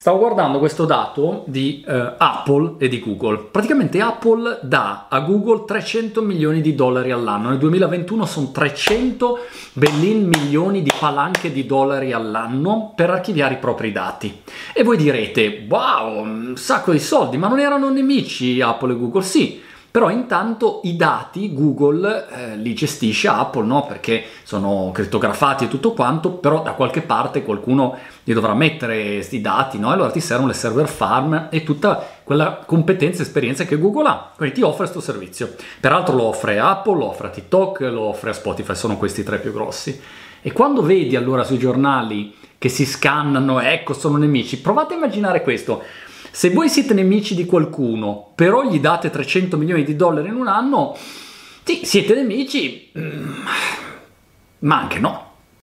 Stavo guardando questo dato di uh, Apple e di Google. Praticamente Apple dà a Google 300 milioni di dollari all'anno. Nel 2021 sono 300 bellin milioni di palanche di dollari all'anno per archiviare i propri dati. E voi direte, wow, un sacco di soldi, ma non erano nemici Apple e Google? Sì, però intanto i dati Google eh, li gestisce Apple, no? Perché sono crittografati e tutto quanto, però da qualche parte qualcuno li dovrà mettere questi dati, no? Allora ti servono le server farm e tutta quella competenza e esperienza che Google ha. Quindi ti offre questo servizio. Peraltro lo offre Apple, lo offre a TikTok, lo offre a Spotify, sono questi tre più grossi. E quando vedi allora sui giornali che si scannano, ecco, sono nemici, provate a immaginare questo. Se voi siete nemici di qualcuno, però gli date 300 milioni di dollari in un anno, sì, siete nemici, mm, ma anche no.